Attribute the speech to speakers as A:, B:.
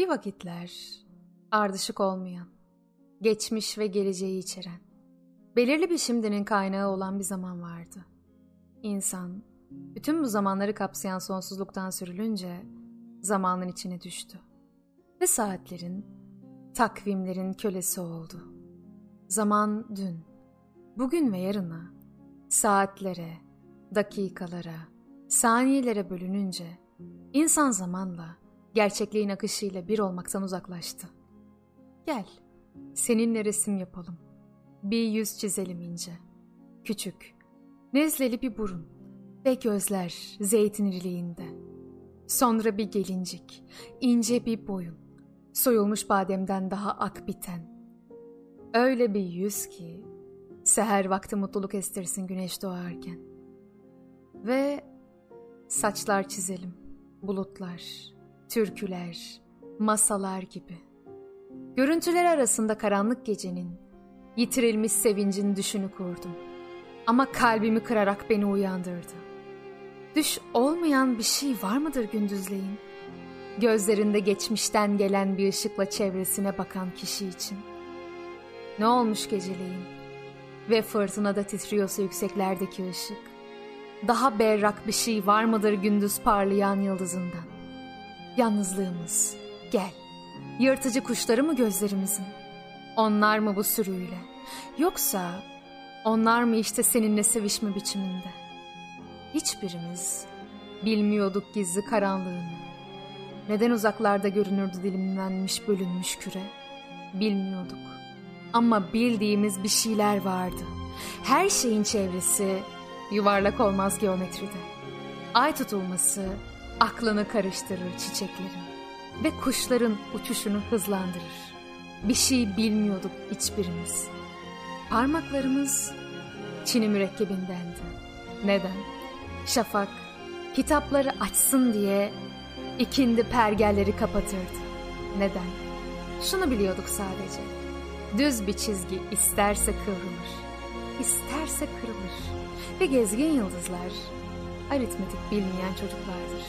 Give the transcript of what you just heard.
A: Bir vakitler ardışık olmayan geçmiş ve geleceği içeren, belirli bir şimdinin kaynağı olan bir zaman vardı. İnsan, bütün bu zamanları kapsayan sonsuzluktan sürülünce zamanın içine düştü. Ve saatlerin, takvimlerin kölesi oldu. Zaman dün, bugün ve yarına, saatlere, dakikalara, saniyelere bölününce, insan zamanla, gerçekliğin akışıyla bir olmaktan uzaklaştı. Gel, seninle resim yapalım. Bir yüz çizelim ince. Küçük, nezleli bir burun ve gözler zeytin iriliğinde. Sonra bir gelincik, ince bir boyun, soyulmuş bademden daha ak biten. Öyle bir yüz ki, seher vakti mutluluk estirsin güneş doğarken. Ve saçlar çizelim, bulutlar, türküler, masalar gibi. Görüntüler arasında karanlık gecenin, yitirilmiş sevincin düşünü kurdum. Ama kalbimi kırarak beni uyandırdı. Düş olmayan bir şey var mıdır gündüzleyin? Gözlerinde geçmişten gelen bir ışıkla çevresine bakan kişi için. Ne olmuş geceleyin? Ve fırtınada titriyorsa yükseklerdeki ışık. Daha berrak bir şey var mıdır gündüz parlayan yıldızından? Yalnızlığımız, gel. Yırtıcı kuşları mı gözlerimizin? Onlar mı bu sürüyle? Yoksa onlar mı işte seninle sevişme biçiminde? Hiçbirimiz bilmiyorduk gizli karanlığını. Neden uzaklarda görünürdü dilimlenmiş bölünmüş küre? Bilmiyorduk. Ama bildiğimiz bir şeyler vardı. Her şeyin çevresi yuvarlak olmaz geometride. Ay tutulması aklını karıştırır çiçeklerin ve kuşların uçuşunu hızlandırır. Bir şey bilmiyorduk hiçbirimiz. Parmaklarımız Çin'i mürekkebindendi. Neden? Şafak kitapları açsın diye ikindi pergelleri kapatırdı. Neden? Şunu biliyorduk sadece. Düz bir çizgi isterse kıvrılır, isterse kırılır. Ve gezgin yıldızlar aritmetik bilmeyen çocuklardır.